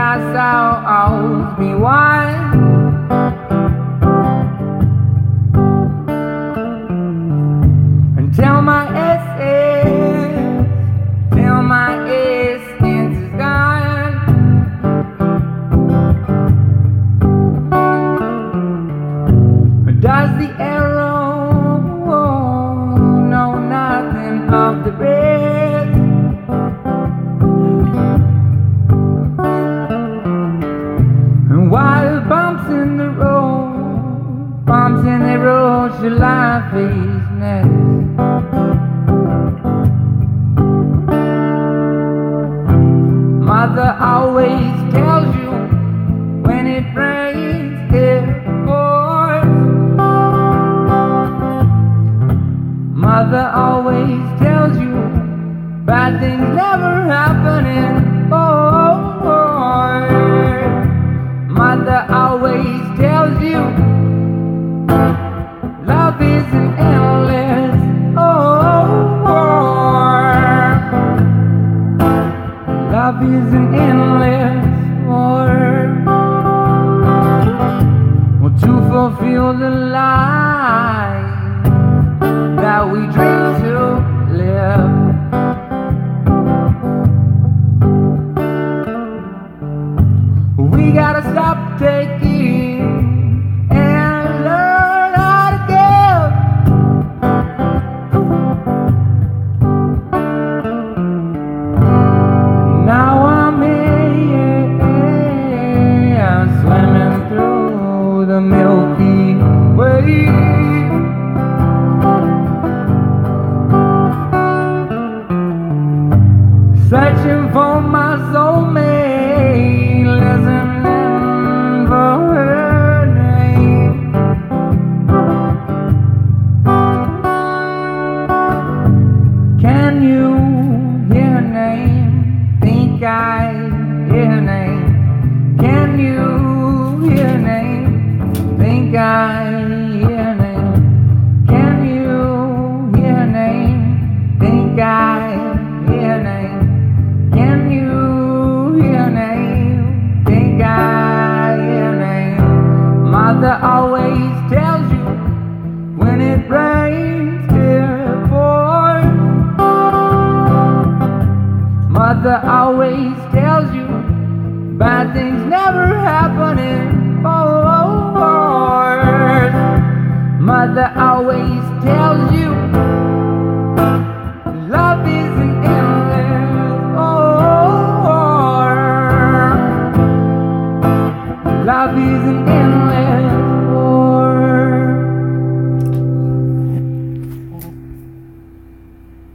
I saw always be one. Until my S is, till my essence is gone. Does the life is next. Mother always tells you when it rains, it pours. Mother always tells you bad things never happen in boys. Endless. To fulfill the life that we dream to live. We gotta stop taking Milky Way. Searching for my soulmate, always tells you bad things never happen in boys. Mother always tells